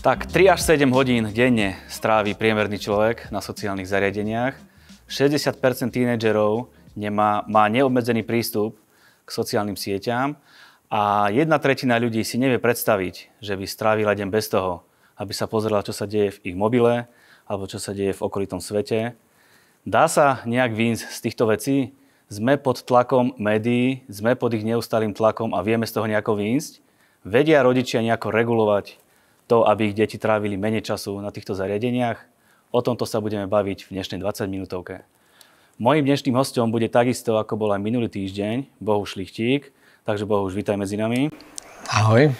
Tak 3 až 7 hodín denne strávi priemerný človek na sociálnych zariadeniach. 60% tínedžerov nemá, má neobmedzený prístup k sociálnym sieťam a jedna tretina ľudí si nevie predstaviť, že by strávila deň bez toho, aby sa pozrela, čo sa deje v ich mobile alebo čo sa deje v okolitom svete. Dá sa nejak výjsť z týchto vecí? Sme pod tlakom médií, sme pod ich neustálým tlakom a vieme z toho nejako výjsť? Vedia rodičia nejako regulovať to, aby ich deti trávili menej času na týchto zariadeniach. O tomto sa budeme baviť v dnešnej 20 minútovke. Mojím dnešným hostom bude takisto, ako bol aj minulý týždeň, Bohuš Šlichtík. Takže Bohuš, vítaj medzi nami. Ahoj.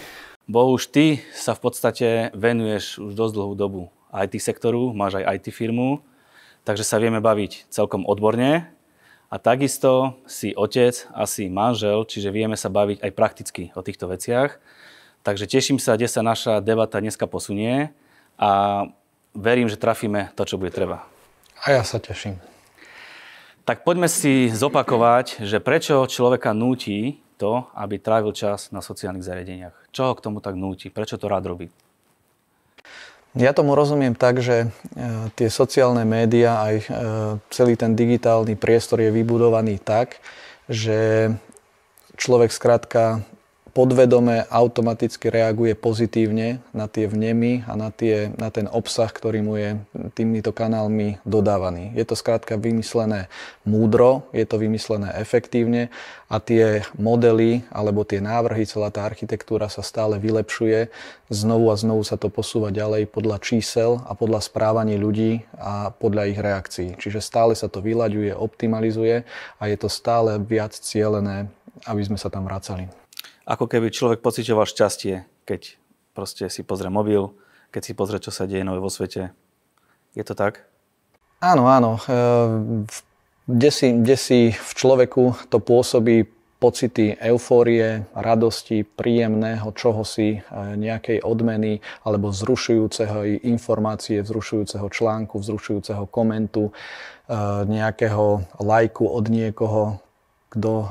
Bohuš, ty sa v podstate venuješ už dosť dlhú dobu IT sektoru, máš aj IT firmu, takže sa vieme baviť celkom odborne. A takisto si otec a si manžel, čiže vieme sa baviť aj prakticky o týchto veciach. Takže teším sa, kde sa naša debata dneska posunie a verím, že trafíme to, čo bude treba. A ja sa teším. Tak poďme si zopakovať, že prečo človeka núti to, aby trávil čas na sociálnych zariadeniach. Čo ho k tomu tak núti? Prečo to rád robí? Ja tomu rozumiem tak, že e, tie sociálne médiá aj e, celý ten digitálny priestor je vybudovaný tak, že človek skrátka podvedome automaticky reaguje pozitívne na tie vnemy a na, tie, na ten obsah, ktorý mu je týmito kanálmi dodávaný. Je to skrátka vymyslené múdro, je to vymyslené efektívne a tie modely alebo tie návrhy, celá tá architektúra sa stále vylepšuje. Znovu a znovu sa to posúva ďalej podľa čísel a podľa správania ľudí a podľa ich reakcií. Čiže stále sa to vyľaďuje, optimalizuje a je to stále viac cielené, aby sme sa tam vracali ako keby človek pocitoval šťastie, keď proste si pozrie mobil, keď si pozrie, čo sa deje nové vo svete. Je to tak? Áno, áno. E, kde si, kde si v človeku to pôsobí pocity eufórie, radosti, príjemného čohosi, e, nejakej odmeny alebo vzrušujúceho informácie, vzrušujúceho článku, vzrušujúceho komentu, e, nejakého lajku od niekoho, kto, eh,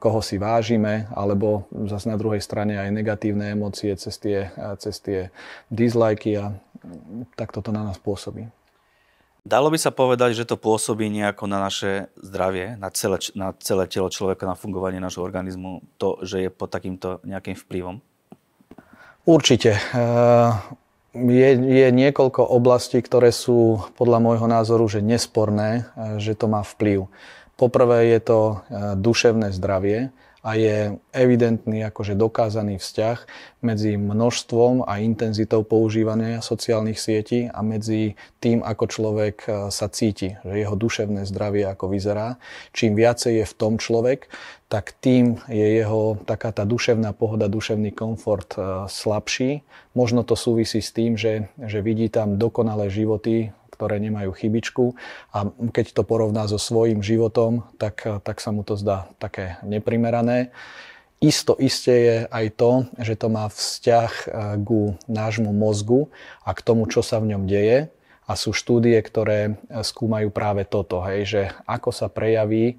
koho si vážime, alebo zase na druhej strane aj negatívne emócie cez tie, eh, cez tie disliky a tak toto na nás pôsobí. Dalo by sa povedať, že to pôsobí nejako na naše zdravie, na celé, na celé telo človeka, na fungovanie nášho organizmu, to, že je pod takýmto nejakým vplyvom? Určite. Eh, je, je niekoľko oblastí, ktoré sú podľa môjho názoru že nesporné, že to má vplyv. Poprvé je to e, duševné zdravie a je evidentný, akože dokázaný vzťah medzi množstvom a intenzitou používania sociálnych sietí a medzi tým, ako človek e, sa cíti, že jeho duševné zdravie ako vyzerá. Čím viacej je v tom človek, tak tým je jeho taká tá duševná pohoda, duševný komfort e, slabší. Možno to súvisí s tým, že, že vidí tam dokonalé životy ktoré nemajú chybičku a keď to porovná so svojím životom, tak, tak sa mu to zdá také neprimerané. Isto isté je aj to, že to má vzťah eh, ku nášmu mozgu a k tomu, čo sa v ňom deje. A sú štúdie, ktoré eh, skúmajú práve toto, hej, že ako sa prejaví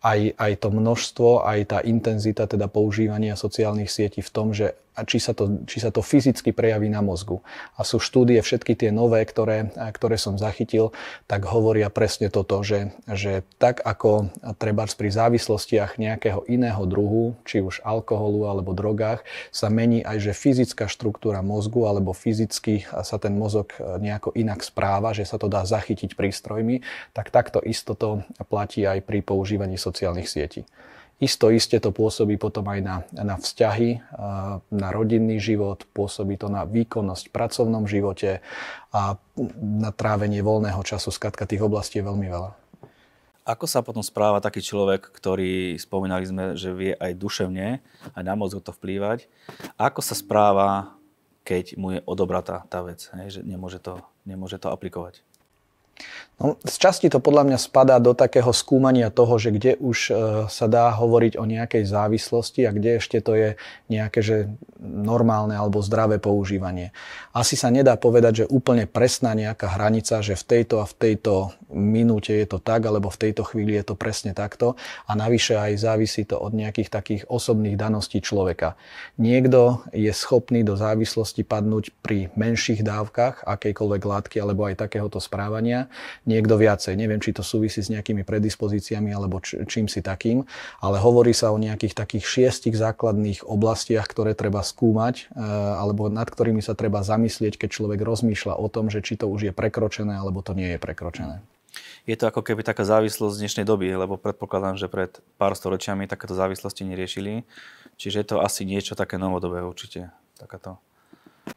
aj, aj to množstvo, aj tá intenzita teda používania sociálnych sietí v tom, že a či sa, to, či sa to fyzicky prejaví na mozgu. A sú štúdie, všetky tie nové, ktoré, ktoré som zachytil, tak hovoria presne toto, že, že tak ako treba pri závislostiach nejakého iného druhu, či už alkoholu alebo drogách, sa mení aj, že fyzická štruktúra mozgu alebo fyzicky sa ten mozog nejako inak správa, že sa to dá zachytiť prístrojmi, tak takto isto to platí aj pri používaní sociálnych sietí. Isto iste to pôsobí potom aj na, na vzťahy, na rodinný život, pôsobí to na výkonnosť v pracovnom živote a na trávenie voľného času. Skladka tých oblastí je veľmi veľa. Ako sa potom správa taký človek, ktorý spomínali sme, že vie aj duševne, aj na mozgu to vplývať? Ako sa správa, keď mu je odobratá tá vec, že nemôže to, nemôže to aplikovať? No, z časti to podľa mňa spadá do takého skúmania toho, že kde už e, sa dá hovoriť o nejakej závislosti a kde ešte to je nejaké že normálne alebo zdravé používanie. Asi sa nedá povedať, že úplne presná nejaká hranica, že v tejto a v tejto minúte je to tak, alebo v tejto chvíli je to presne takto. A navyše aj závisí to od nejakých takých osobných daností človeka. Niekto je schopný do závislosti padnúť pri menších dávkach akejkoľvek látky alebo aj takéhoto správania. Niekto viacej. Neviem, či to súvisí s nejakými predispozíciami alebo čím si takým, ale hovorí sa o nejakých takých šiestich základných oblastiach, ktoré treba skúmať e, alebo nad ktorými sa treba zamyslieť, keď človek rozmýšľa o tom, že či to už je prekročené alebo to nie je prekročené. Je to ako keby taká závislosť z dnešnej doby, lebo predpokladám, že pred pár storočiami takéto závislosti neriešili. Čiže je to asi niečo také novodobé určite. Takáto.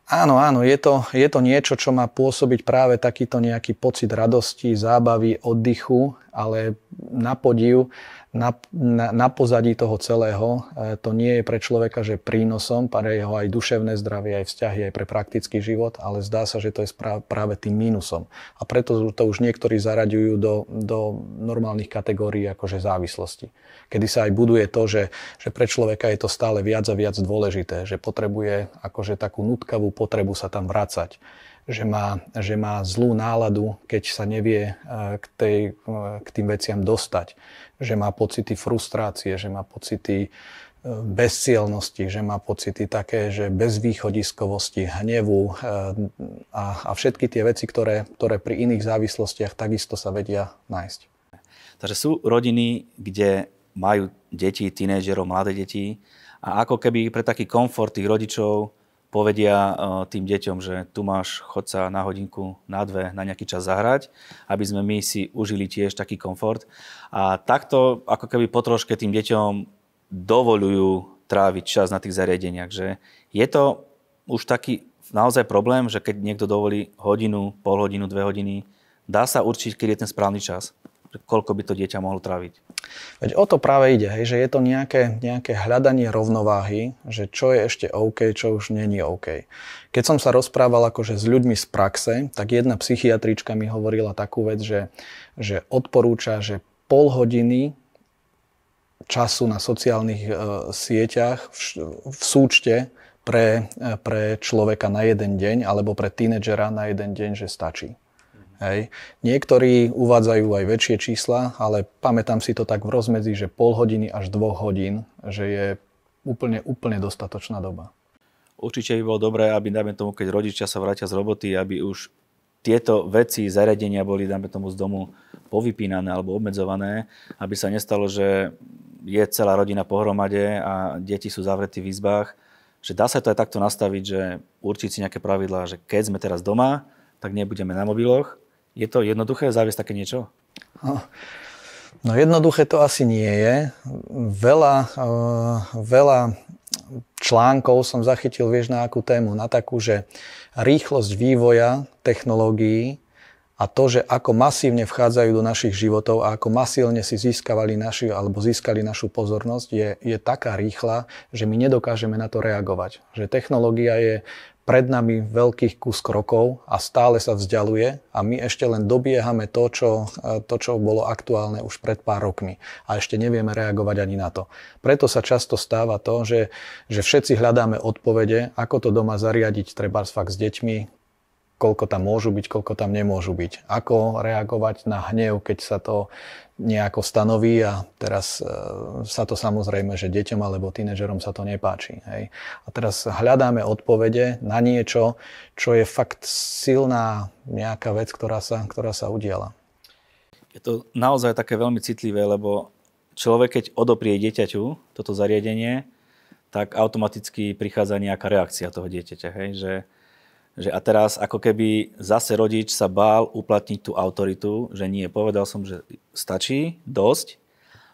Áno, áno, je to, je to niečo, čo má pôsobiť práve takýto nejaký pocit radosti, zábavy, oddychu, ale na podiv na, na, na pozadí toho celého e, to nie je pre človeka, že prínosom, pre jeho aj duševné zdravie, aj vzťahy, aj pre praktický život, ale zdá sa, že to je práve tým mínusom. A preto to už niektorí zaraďujú do, do normálnych kategórií akože závislosti. Kedy sa aj buduje to, že, že pre človeka je to stále viac a viac dôležité, že potrebuje akože takú nutkavú potrebu sa tam vracať že má, že má zlú náladu, keď sa nevie e, k, tej, e, k tým veciam dostať. Že má pocity frustrácie, že má pocity e, bezcielnosti, že má pocity také, že bezvýchodiskovosti, hnevu a, a všetky tie veci, ktoré, ktoré pri iných závislostiach takisto sa vedia nájsť. Takže sú rodiny, kde majú deti, tínejdžerov, mladé deti a ako keby pre taký komfort tých rodičov povedia eh, tým deťom, že tu máš chod sa na hodinku, na dve, na nejaký čas zahrať, aby sme my si užili tiež taký komfort. A takto ako keby potroške tým deťom dovolujú tráviť čas na tých zariadeniach. Že je to už taký naozaj problém, že keď niekto dovolí hodinu, pol hodinu, dve hodiny, dá sa určiť, keď je ten správny čas koľko by to dieťa mohlo tráviť. Veď o to práve ide, hej, že je to nejaké, nejaké hľadanie rovnováhy, že čo je ešte OK, čo už není OK. Keď som sa rozprával akože s ľuďmi z praxe, tak jedna psychiatrička mi hovorila takú vec, že, že odporúča, že pol hodiny času na sociálnych e, sieťach v, v súčte pre, e, pre človeka na jeden deň alebo pre tínedžera na jeden deň, že stačí. Hej. Niektorí uvádzajú aj väčšie čísla, ale pamätám si to tak v rozmedzi, že pol hodiny až dvoch hodín, že je úplne, úplne dostatočná doba. Určite by bolo dobré, aby, dajme tomu, keď rodičia sa vrátia z roboty, aby už tieto veci, zariadenia boli, dajme tomu, z domu povypínané alebo obmedzované, aby sa nestalo, že je celá rodina pohromade a deti sú zavretí v izbách, že dá sa to aj takto nastaviť, že určiť si nejaké pravidlá, že keď sme teraz doma, tak nebudeme na mobiloch, je to jednoduché zaviesť také niečo? No, no jednoduché to asi nie je. Veľa, uh, veľa článkov som zachytil, vieš, na akú tému? Na takú, že rýchlosť vývoja technológií a to, že ako masívne vchádzajú do našich životov a ako masívne si získavali naši, alebo získali našu pozornosť, je, je taká rýchla, že my nedokážeme na to reagovať. Že technológia je pred nami veľkých kus krokov a stále sa vzdialuje a my ešte len dobiehame to čo, e, to, čo bolo aktuálne už pred pár rokmi a ešte nevieme reagovať ani na to. Preto sa často stáva to, že, že všetci hľadáme odpovede, ako to doma zariadiť treba fakt s deťmi, koľko tam môžu byť, koľko tam nemôžu byť. Ako reagovať na hnev, keď sa to nejako stanoví a teraz e, sa to samozrejme, že deťom alebo tínežerom sa to nepáči. Hej. A teraz hľadáme odpovede na niečo, čo je fakt silná nejaká vec, ktorá sa, ktorá sa udiala. Je to naozaj také veľmi citlivé, lebo človek, keď odoprie dieťaťu toto zariadenie, tak automaticky prichádza nejaká reakcia toho dieťaťa. Hej? Že že a teraz ako keby zase rodič sa bál uplatniť tú autoritu, že nie, povedal som, že stačí, dosť,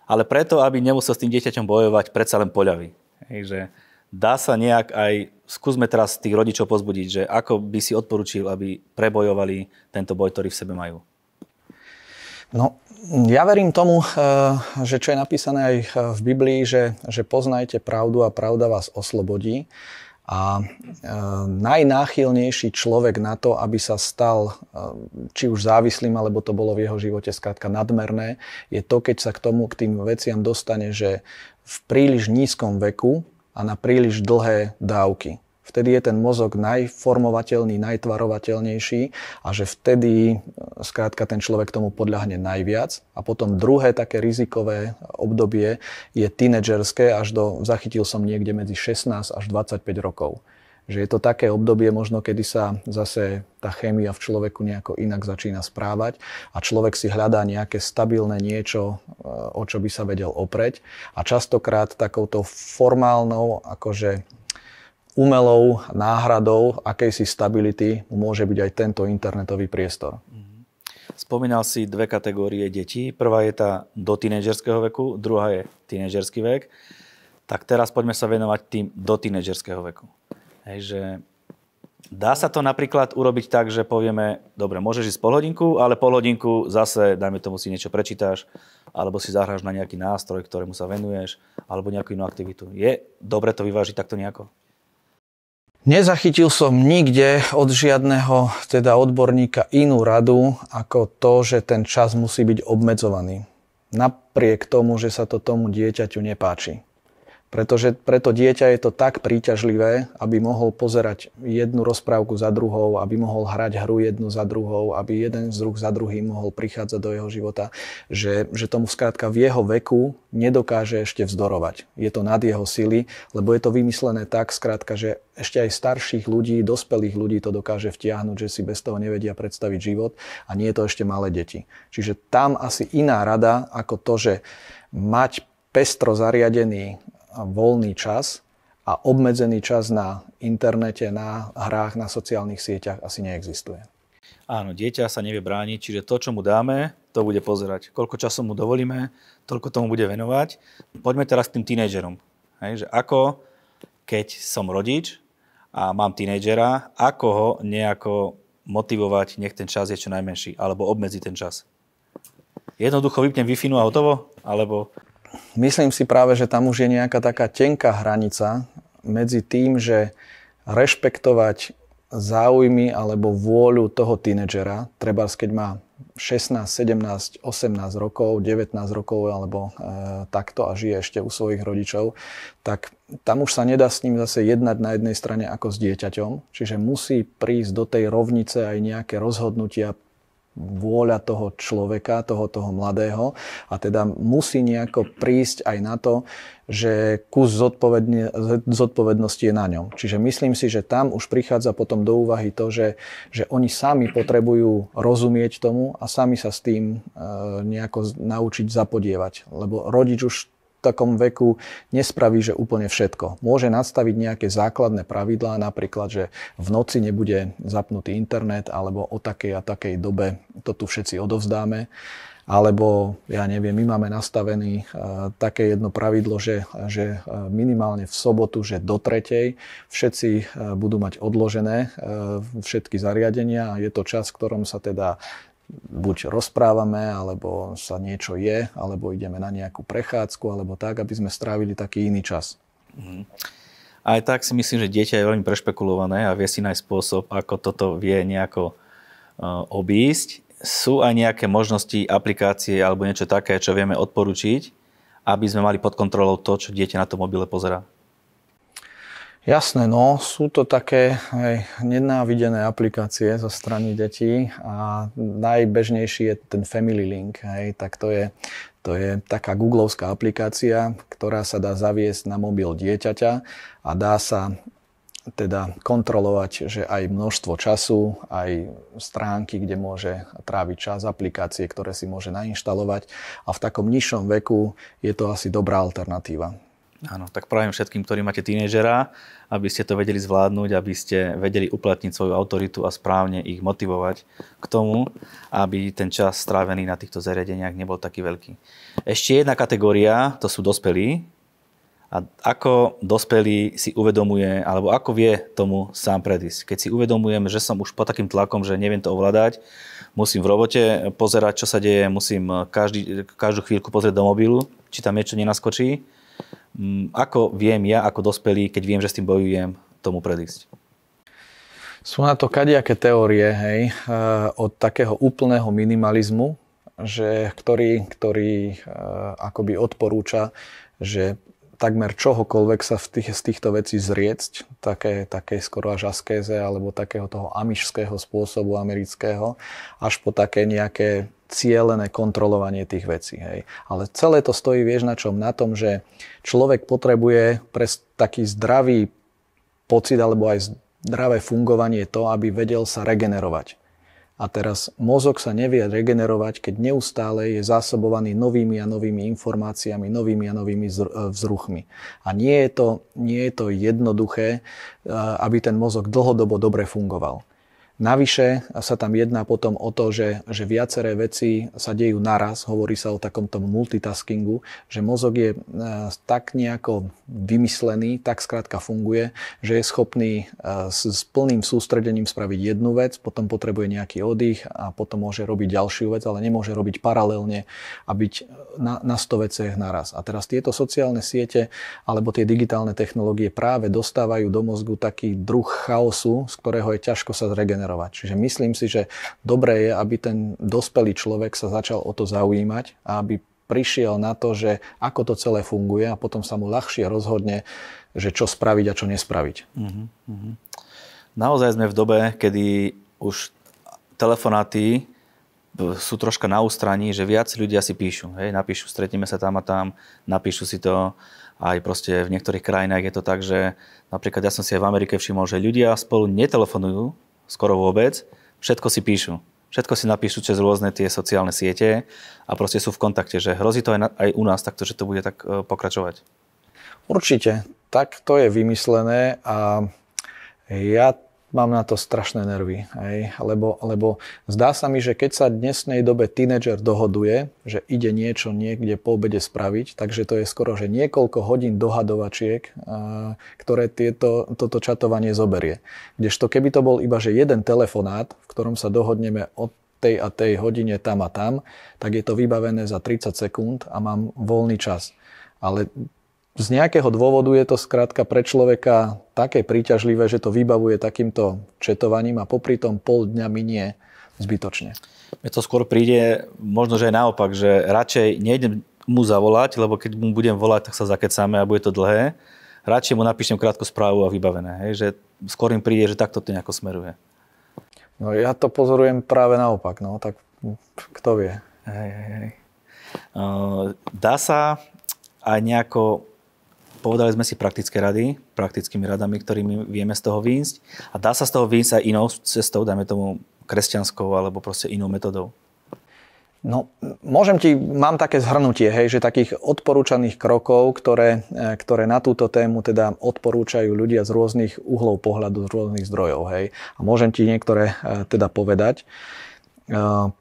ale preto, aby nemusel s tým dieťaťom bojovať, predsa len poľavy. Hej, dá sa nejak aj, skúsme teraz tých rodičov pozbudiť, že ako by si odporučil, aby prebojovali tento boj, ktorý v sebe majú. No, ja verím tomu, eh, že čo je napísané aj v Biblii, že, že poznajte pravdu a pravda vás oslobodí. A e, najnáchylnejší človek na to, aby sa stal e, či už závislým, alebo to bolo v jeho živote skrátka nadmerné, je to, keď sa k tomu, k tým veciam dostane, že v príliš nízkom veku a na príliš dlhé dávky. Vtedy je ten mozog najformovateľný, najtvarovateľnejší a že vtedy skrátka ten človek tomu podľahne najviac. A potom druhé také rizikové obdobie je tínedžerské až do, zachytil som niekde medzi 16 až 25 rokov že je to také obdobie možno, kedy sa zase tá chémia v človeku nejako inak začína správať a človek si hľadá nejaké stabilné niečo, e, o čo by sa vedel opreť a častokrát takouto formálnou, akože umelou náhradou akejsi stability môže byť aj tento internetový priestor. Mhm. Spomínal si dve kategórie detí. Prvá je tá do tínedžerského veku, druhá je tínedžerský vek. Tak teraz poďme sa venovať tým do tínedžerského veku. Hej, že dá sa to napríklad urobiť tak, že povieme, dobre, môžeš ísť pol hodinku, ale pol hodinku zase, dajme tomu, si niečo prečítaš, alebo si zahráš na nejaký nástroj, ktorému sa venuješ, alebo nejakú inú aktivitu. Je dobre to vyvážiť takto nejako? Nezachytil som nikde od žiadneho teda odborníka inú radu ako to, že ten čas musí byť obmedzovaný. Napriek tomu, že sa to tomu dieťaťu nepáči. Pretože preto dieťa je to tak príťažlivé, aby mohol pozerať jednu rozprávku za druhou, aby mohol hrať hru jednu za druhou, aby jeden z druh za druhým mohol prichádzať do jeho života, že, že tomu skrátka v jeho veku nedokáže ešte vzdorovať. Je to nad jeho sily, lebo je to vymyslené tak skrátka, že ešte aj starších ľudí, dospelých ľudí to dokáže vtiahnuť, že si bez toho nevedia predstaviť život a nie je to ešte malé deti. Čiže tam asi iná rada ako to, že mať pestro zariadený voľný čas a obmedzený čas na internete, na hrách, na sociálnych sieťach asi neexistuje. Áno, dieťa sa nevie brániť, čiže to, čo mu dáme, to bude pozerať. Koľko času mu dovolíme, toľko tomu bude venovať. Poďme teraz k tým tínejdžerom. Hej, že ako, keď som rodič a mám tínejdžera, ako ho nejako motivovať, nech ten čas je čo najmenší, alebo obmedziť ten čas. Jednoducho vypnem wi a hotovo? Alebo myslím si práve, že tam už je nejaká taká tenká hranica medzi tým, že rešpektovať záujmy alebo vôľu toho tínedžera, treba keď má 16, 17, 18 rokov, 19 rokov alebo e, takto a žije ešte u svojich rodičov, tak tam už sa nedá s ním zase jednať na jednej strane ako s dieťaťom, čiže musí prísť do tej rovnice aj nejaké rozhodnutia vôľa toho človeka, toho, toho mladého a teda musí nejako prísť aj na to, že kus zodpovednosti je na ňom. Čiže myslím si, že tam už prichádza potom do úvahy to, že, že oni sami potrebujú rozumieť tomu a sami sa s tým e, nejako naučiť zapodievať. Lebo rodič už takom veku nespraví, že úplne všetko. Môže nastaviť nejaké základné pravidlá, napríklad, že v noci nebude zapnutý internet, alebo o takej a takej dobe to tu všetci odovzdáme. Alebo, ja neviem, my máme nastavený uh, také jedno pravidlo, že, že uh, minimálne v sobotu, že do tretej všetci uh, budú mať odložené všetky zariadenia a je to čas, v ktorom sa teda buď rozprávame, alebo sa niečo je, alebo ideme na nejakú prechádzku, alebo tak, aby sme strávili taký iný čas. Mm. Aj tak si myslím, že dieťa je veľmi prešpekulované a vie si nájsť spôsob, ako toto vie nejako uh, obísť. Sú aj nejaké možnosti, aplikácie alebo niečo také, čo vieme odporučiť, aby sme mali pod kontrolou to, čo dieťa na tom mobile pozera? Jasné, no, sú to také aj nenávidené aplikácie zo strany detí a najbežnejší je ten Family Link. Hej, tak to je, to je taká googlovská aplikácia, ktorá sa dá zaviesť na mobil dieťaťa a dá sa teda kontrolovať, že aj množstvo času, aj stránky, kde môže tráviť čas, aplikácie, ktoré si môže nainštalovať a v takom nižšom veku je to asi dobrá alternatíva. Áno, tak prajem všetkým, ktorí máte tínežera, aby ste to vedeli zvládnuť, aby ste vedeli uplatniť svoju autoritu a správne ich motivovať k tomu, aby ten čas strávený na týchto zariadeniach nebol taký veľký. Ešte jedna kategória, to sú dospelí. A ako dospelý si uvedomuje, alebo ako vie tomu sám predísť. Keď si uvedomujem, že som už pod takým tlakom, že neviem to ovládať, musím v robote pozerať, čo sa deje, musím každý, každú chvíľku pozrieť do mobilu, či tam niečo nenaskočí, ako viem ja ako dospelý, keď viem, že s tým bojujem, tomu predísť? Sú na to kadejaké teórie, hej, eh, od takého úplného minimalizmu, že, ktorý, ktorý eh, akoby odporúča, že takmer čohokoľvek sa v tých, z týchto vecí zriecť, také, také skoro až askéze alebo takého toho amišského spôsobu amerického, až po také nejaké cielené kontrolovanie tých vecí. Hej. Ale celé to stojí, vieš na čom? Na tom, že človek potrebuje pre taký zdravý pocit alebo aj zdravé fungovanie to, aby vedel sa regenerovať. A teraz mozog sa nevie regenerovať, keď neustále je zásobovaný novými a novými informáciami, novými a novými e, vzruchmi. A nie je to, nie je to jednoduché, e, aby ten mozog dlhodobo dobre fungoval. Navyše sa tam jedná potom o to, že, že viaceré veci sa dejú naraz, hovorí sa o takomto multitaskingu, že mozog je e, tak nejako vymyslený, tak skrátka funguje, že je schopný e, s, s plným sústredením spraviť jednu vec, potom potrebuje nejaký oddych a potom môže robiť ďalšiu vec, ale nemôže robiť paralelne a byť na, na 100 veciach naraz. A teraz tieto sociálne siete alebo tie digitálne technológie práve dostávajú do mozgu taký druh chaosu, z ktorého je ťažko sa zregenerovať regenerovať. Čiže myslím si, že dobré je, aby ten dospelý človek sa začal o to zaujímať a aby prišiel na to, že ako to celé funguje a potom sa mu ľahšie rozhodne, že čo spraviť a čo nespraviť. Uh-huh, Naozaj sme v dobe, kedy už telefonáty sú troška na ústraní, že viac ľudia si píšu. Hej, napíšu, stretneme sa tam a tam, napíšu si to. Aj proste v niektorých krajinách je to tak, že napríklad ja som si aj v Amerike všimol, že ľudia spolu netelefonujú, skoro vôbec, všetko si píšu. Všetko si napíšu cez rôzne tie sociálne siete a proste sú v kontakte, že hrozí to aj, na, aj u nás takto, že to bude tak e, pokračovať. Určite. Tak to je vymyslené a ja mám na to strašné nervy. Hej? Lebo, lebo zdá sa mi, že keď sa dnesnej dobe tínedžer dohoduje, že ide niečo niekde po obede spraviť, takže to je skoro, že niekoľko hodín dohadovačiek, ktoré tieto, toto čatovanie zoberie. Kdežto keby to bol iba že jeden telefonát, v ktorom sa dohodneme od tej a tej hodine tam a tam, tak je to vybavené za 30 sekúnd a mám voľný čas. Ale z nejakého dôvodu je to skrátka pre človeka také príťažlivé, že to vybavuje takýmto četovaním a popri tom pol dňa minie zbytočne. Mne to skôr príde, možno, že aj naopak, že radšej nejdem mu zavolať, lebo keď mu budem volať, tak sa zakecáme a bude to dlhé. Radšej mu napíšem krátku správu a vybavené. Hej? Že skôr im príde, že takto to nejako smeruje. No ja to pozorujem práve naopak, no tak kto vie. Hej, hej, hej. Dá sa aj nejako Povedali sme si praktické rady, praktickými radami, ktorými vieme z toho výjsť. A dá sa z toho výjsť aj inou cestou, dajme tomu kresťanskou alebo proste inou metodou. No, môžem ti, mám také zhrnutie, hej, že takých odporúčaných krokov, ktoré, e, ktoré na túto tému teda odporúčajú ľudia z rôznych uhlov pohľadu, z rôznych zdrojov, hej. A môžem ti niektoré e, teda povedať.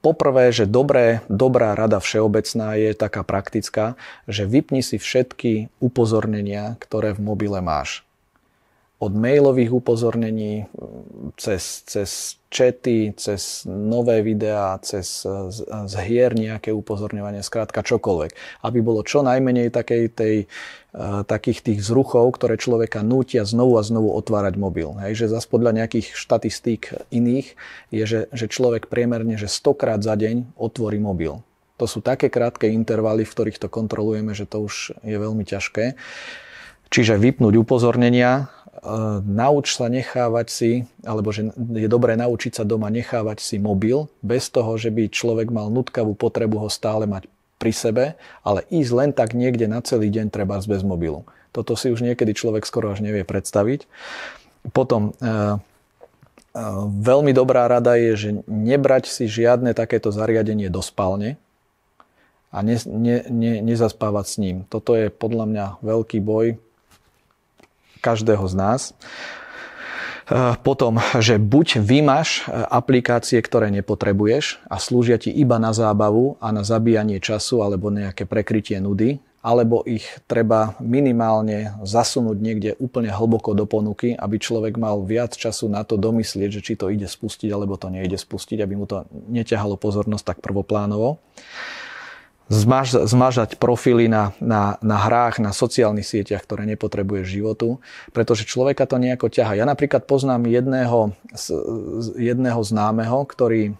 Poprvé, že dobré, dobrá rada všeobecná je taká praktická, že vypni si všetky upozornenia, ktoré v mobile máš od mailových upozornení, cez, cez čety, cez nové videá, cez z hier nejaké upozorňovanie, skrátka čokoľvek. Aby bolo čo najmenej takej tej, uh, takých tých zruchov, ktoré človeka nútia znovu a znovu otvárať mobil. Hej, že zase podľa nejakých štatistík iných je, že, že človek priemerne, že 100 krát za deň otvorí mobil. To sú také krátke intervaly, v ktorých to kontrolujeme, že to už je veľmi ťažké. Čiže vypnúť upozornenia, nauč sa nechávať si, alebo že je dobré naučiť sa doma nechávať si mobil, bez toho, že by človek mal nutkavú potrebu ho stále mať pri sebe, ale ísť len tak niekde na celý deň treba bez mobilu. Toto si už niekedy človek skoro až nevie predstaviť. Potom e, e, veľmi dobrá rada je, že nebrať si žiadne takéto zariadenie do spálne a ne, ne, ne, nezaspávať s ním. Toto je podľa mňa veľký boj, každého z nás. E, potom, že buď vymaš e, aplikácie, ktoré nepotrebuješ a slúžia ti iba na zábavu a na zabíjanie času alebo nejaké prekrytie nudy, alebo ich treba minimálne zasunúť niekde úplne hlboko do ponuky, aby človek mal viac času na to domyslieť, že či to ide spustiť alebo to nejde spustiť, aby mu to neťahalo pozornosť tak prvoplánovo zmaž, zmažať profily na, na, na hrách, na sociálnych sieťach, ktoré nepotrebuje životu, pretože človeka to nejako ťaha. Ja napríklad poznám jedného, jedného známeho, ktorý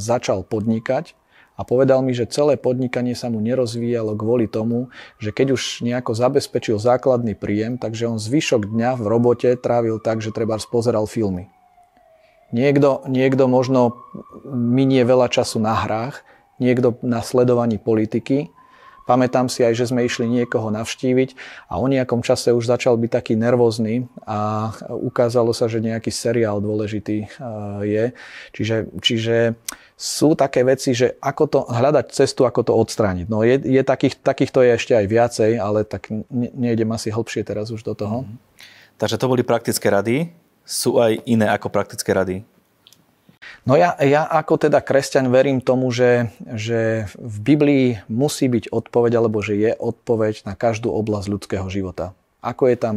začal podnikať A povedal mi, že celé podnikanie sa mu nerozvíjalo kvôli tomu, že keď už nejako zabezpečil základný príjem, takže on zvyšok dňa v robote trávil tak, že treba pozeral filmy. Niekto, niekto možno minie veľa času na hrách, niekto na sledovaní politiky, Pamätám si aj, že sme išli niekoho navštíviť a o nejakom čase už začal byť taký nervózny a ukázalo sa, že nejaký seriál dôležitý e, je. Čiže, čiže sú také veci, že ako to, hľadať cestu, ako to odstrániť. No je, je takých, takýchto je ešte aj viacej, ale tak ne, nejdem asi hlbšie teraz už do toho. Mm. Takže to boli praktické rady. Sú aj iné ako praktické rady? No ja, ja ako teda kresťan verím tomu, že, že v Biblii musí byť odpoveď, alebo že je odpoveď na každú oblasť ľudského života. Ako je tam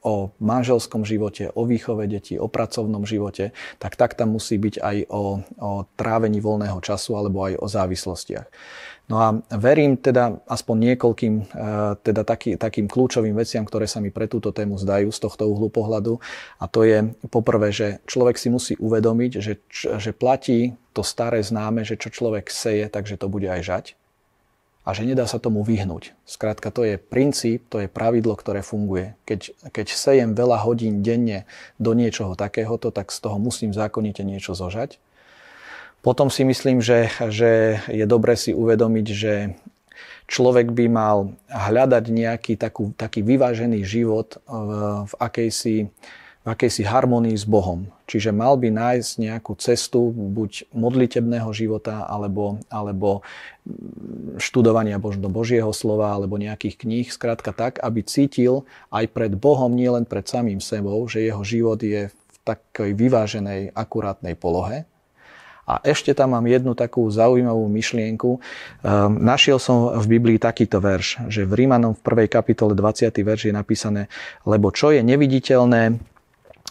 o manželskom živote, o výchove detí, o pracovnom živote, tak tak tam musí byť aj o, o trávení voľného času alebo aj o závislostiach. No a verím teda aspoň niekoľkým e, teda taký, takým kľúčovým veciam, ktoré sa mi pre túto tému zdajú z tohto uhlu pohľadu. A to je poprvé, že človek si musí uvedomiť, že, že platí to staré známe, že čo človek seje, takže to bude aj žať. A že nedá sa tomu vyhnúť. Skrátka, to je princíp, to je pravidlo, ktoré funguje. Keď, keď sejem veľa hodín denne do niečoho takéhoto, tak z toho musím zákonite niečo zožať. Potom si myslím, že, že je dobre si uvedomiť, že človek by mal hľadať nejaký takú, taký vyvážený život v, v, akejsi, v akejsi harmonii s Bohom. Čiže mal by nájsť nejakú cestu buď modlitebného života, alebo, alebo študovania možno Božieho slova, alebo nejakých kníh, skrátka tak, aby cítil aj pred Bohom, nielen pred samým sebou, že jeho život je v takej vyváženej, akurátnej polohe a ešte tam mám jednu takú zaujímavú myšlienku. Um, našiel som v Biblii takýto verš, že v Rímanom v 1. kapitole 20. verš je napísané, lebo čo je neviditeľné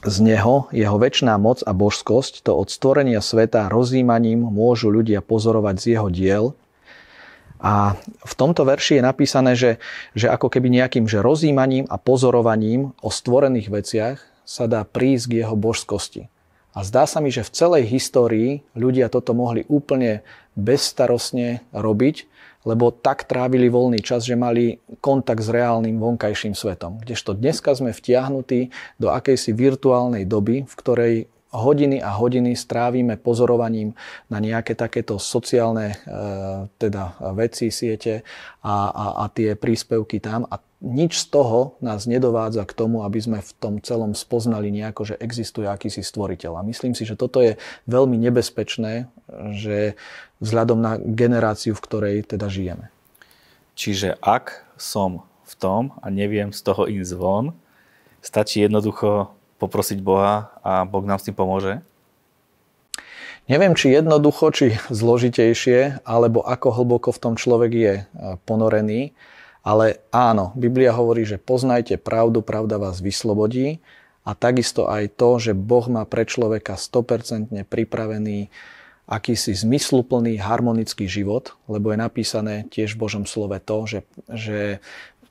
z neho, jeho väčšiná moc a božskosť, to od stvorenia sveta rozímaním môžu ľudia pozorovať z jeho diel. A v tomto verši je napísané, že, že ako keby nejakým že rozímaním a pozorovaním o stvorených veciach sa dá prísť k jeho božskosti. A zdá sa mi, že v celej histórii ľudia toto mohli úplne bezstarostne robiť, lebo tak trávili voľný čas, že mali kontakt s reálnym vonkajším svetom. Kdežto dneska sme vtiahnutí do akejsi virtuálnej doby, v ktorej hodiny a hodiny strávime pozorovaním na nejaké takéto sociálne e, teda veci, siete a, a, a tie príspevky tam a nič z toho nás nedovádza k tomu, aby sme v tom celom spoznali nejako, že existuje akýsi stvoriteľ. A myslím si, že toto je veľmi nebezpečné, že vzhľadom na generáciu, v ktorej teda žijeme. Čiže ak som v tom a neviem z toho ísť von, stačí jednoducho poprosiť Boha a Boh nám s tým pomôže? Neviem, či jednoducho, či zložitejšie, alebo ako hlboko v tom človek je e, ponorený, ale áno, Biblia hovorí, že poznajte pravdu, pravda vás vyslobodí a takisto aj to, že Boh má pre človeka 100% pripravený akýsi zmysluplný, harmonický život, lebo je napísané tiež v Božom slove to, že, že,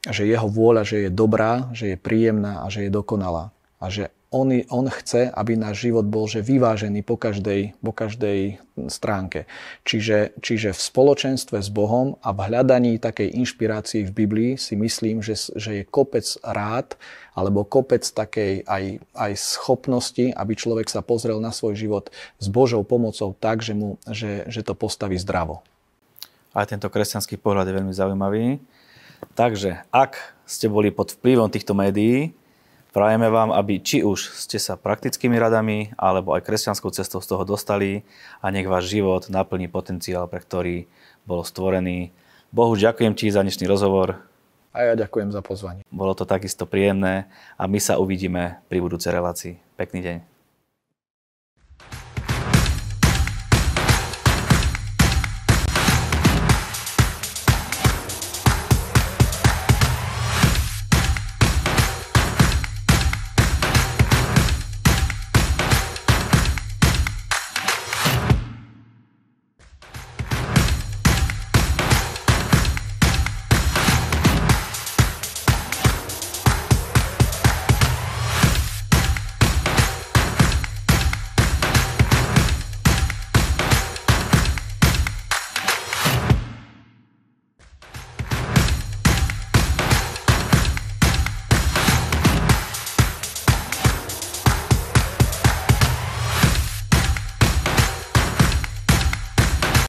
že jeho vôľa, že je dobrá, že je príjemná a že je dokonalá. A že on, on chce, aby náš život bol že vyvážený po každej, po každej stránke. Čiže, čiže v spoločenstve s Bohom a v hľadaní takej inšpirácii v Biblii si myslím, že, že je kopec rád alebo kopec takej aj, aj schopnosti, aby človek sa pozrel na svoj život s Božou pomocou tak, že, mu, že, že to postaví zdravo. Aj tento kresťanský pohľad je veľmi zaujímavý. Takže ak ste boli pod vplyvom týchto médií, Prajeme vám, aby či už ste sa praktickými radami, alebo aj kresťanskou cestou z toho dostali a nech váš život naplní potenciál, pre ktorý bol stvorený. Bohu, ďakujem ti za dnešný rozhovor. A ja ďakujem za pozvanie. Bolo to takisto príjemné a my sa uvidíme pri budúcej relácii. Pekný deň.